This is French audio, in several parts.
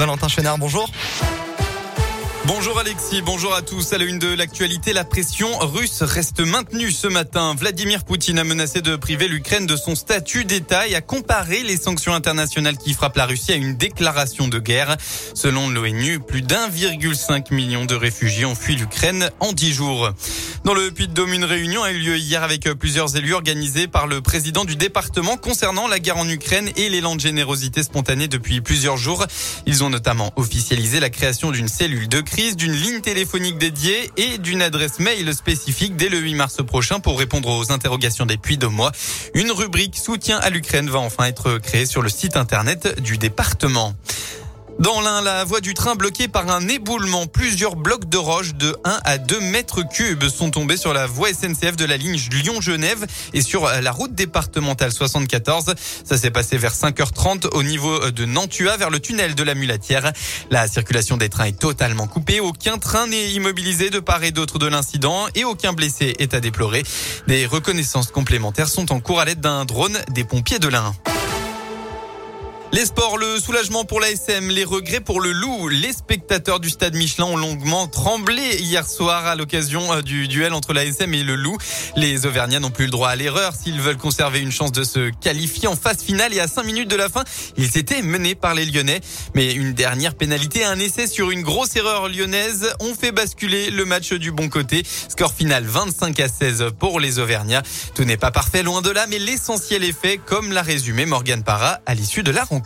Valentin Chénard, bonjour. Bonjour Alexis, bonjour à tous. À la une de l'actualité, la pression russe reste maintenue ce matin. Vladimir Poutine a menacé de priver l'Ukraine de son statut d'État et a comparé les sanctions internationales qui frappent la Russie à une déclaration de guerre. Selon l'ONU, plus d'1,5 million de réfugiés ont fui l'Ukraine en 10 jours. Dans le Puy-de-Dôme, une réunion a eu lieu hier avec plusieurs élus organisés par le président du département concernant la guerre en Ukraine et l'élan de générosité spontanée depuis plusieurs jours. Ils ont notamment officialisé la création d'une cellule de crise, d'une ligne téléphonique dédiée et d'une adresse mail spécifique dès le 8 mars prochain pour répondre aux interrogations des puits de mois. Une rubrique soutien à l'Ukraine va enfin être créée sur le site internet du département. Dans l'un, la voie du train bloquée par un éboulement. Plusieurs blocs de roches de 1 à 2 mètres cubes sont tombés sur la voie SNCF de la ligne Lyon-Genève et sur la route départementale 74. Ça s'est passé vers 5h30 au niveau de Nantua vers le tunnel de la Mulatière. La circulation des trains est totalement coupée. Aucun train n'est immobilisé de part et d'autre de l'incident et aucun blessé est à déplorer. Des reconnaissances complémentaires sont en cours à l'aide d'un drone des pompiers de l'Ain. Les sports, le soulagement pour l'ASM, les regrets pour le loup. Les spectateurs du stade Michelin ont longuement tremblé hier soir à l'occasion euh, du duel entre l'ASM et le loup. Les Auvergnats n'ont plus le droit à l'erreur s'ils veulent conserver une chance de se qualifier en phase finale et à 5 minutes de la fin, ils étaient menés par les Lyonnais. Mais une dernière pénalité, un essai sur une grosse erreur lyonnaise ont fait basculer le match du bon côté. Score final 25 à 16 pour les Auvergnats. Tout n'est pas parfait loin de là, mais l'essentiel est fait comme l'a résumé Morgan Parra à l'issue de la rencontre.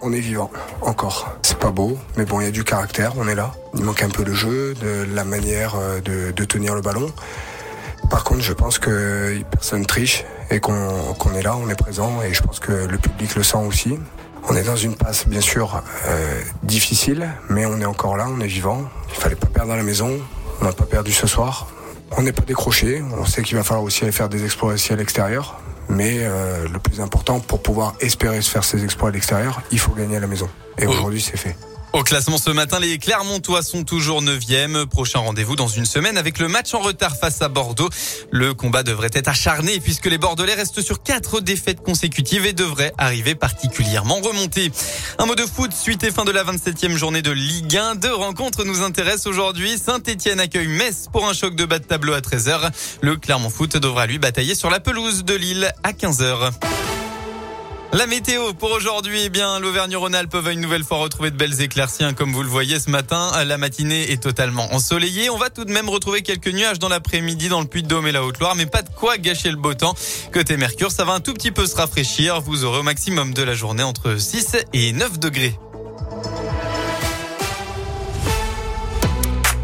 On est vivant, encore. C'est pas beau, mais bon, il y a du caractère, on est là. Il manque un peu de jeu, de la manière euh, de, tenir le ballon. Par contre, je pense que personne triche et qu'on est là, on est présent et je pense que le public le sent aussi. On est dans une passe bien sûr euh, difficile, mais on est encore là, on est vivant. Il fallait pas perdre à la maison, on n'a pas perdu ce soir. On n'est pas décroché, on sait qu'il va falloir aussi aller faire des exploits à l'extérieur. Mais euh, le plus important, pour pouvoir espérer se faire ses exploits à l'extérieur, il faut gagner à la maison. Et oh. aujourd'hui, c'est fait. Au classement ce matin, les Clermontois sont toujours 9e. Prochain rendez-vous dans une semaine avec le match en retard face à Bordeaux. Le combat devrait être acharné puisque les Bordelais restent sur quatre défaites consécutives et devraient arriver particulièrement remontés. Un mot de foot, suite et fin de la 27e journée de Ligue 1. Deux rencontres nous intéressent aujourd'hui. Saint-Etienne accueille Metz pour un choc de bas de tableau à 13h. Le Clermont Foot devra lui batailler sur la pelouse de Lille à 15h. La météo pour aujourd'hui, eh bien, l'Auvergne-Rhône-Alpes va une nouvelle fois retrouver de belles éclaircies, hein, comme vous le voyez ce matin. La matinée est totalement ensoleillée. On va tout de même retrouver quelques nuages dans l'après-midi dans le Puy-de-Dôme et la Haute-Loire, mais pas de quoi gâcher le beau temps. Côté Mercure, ça va un tout petit peu se rafraîchir. Vous aurez au maximum de la journée entre 6 et 9 degrés.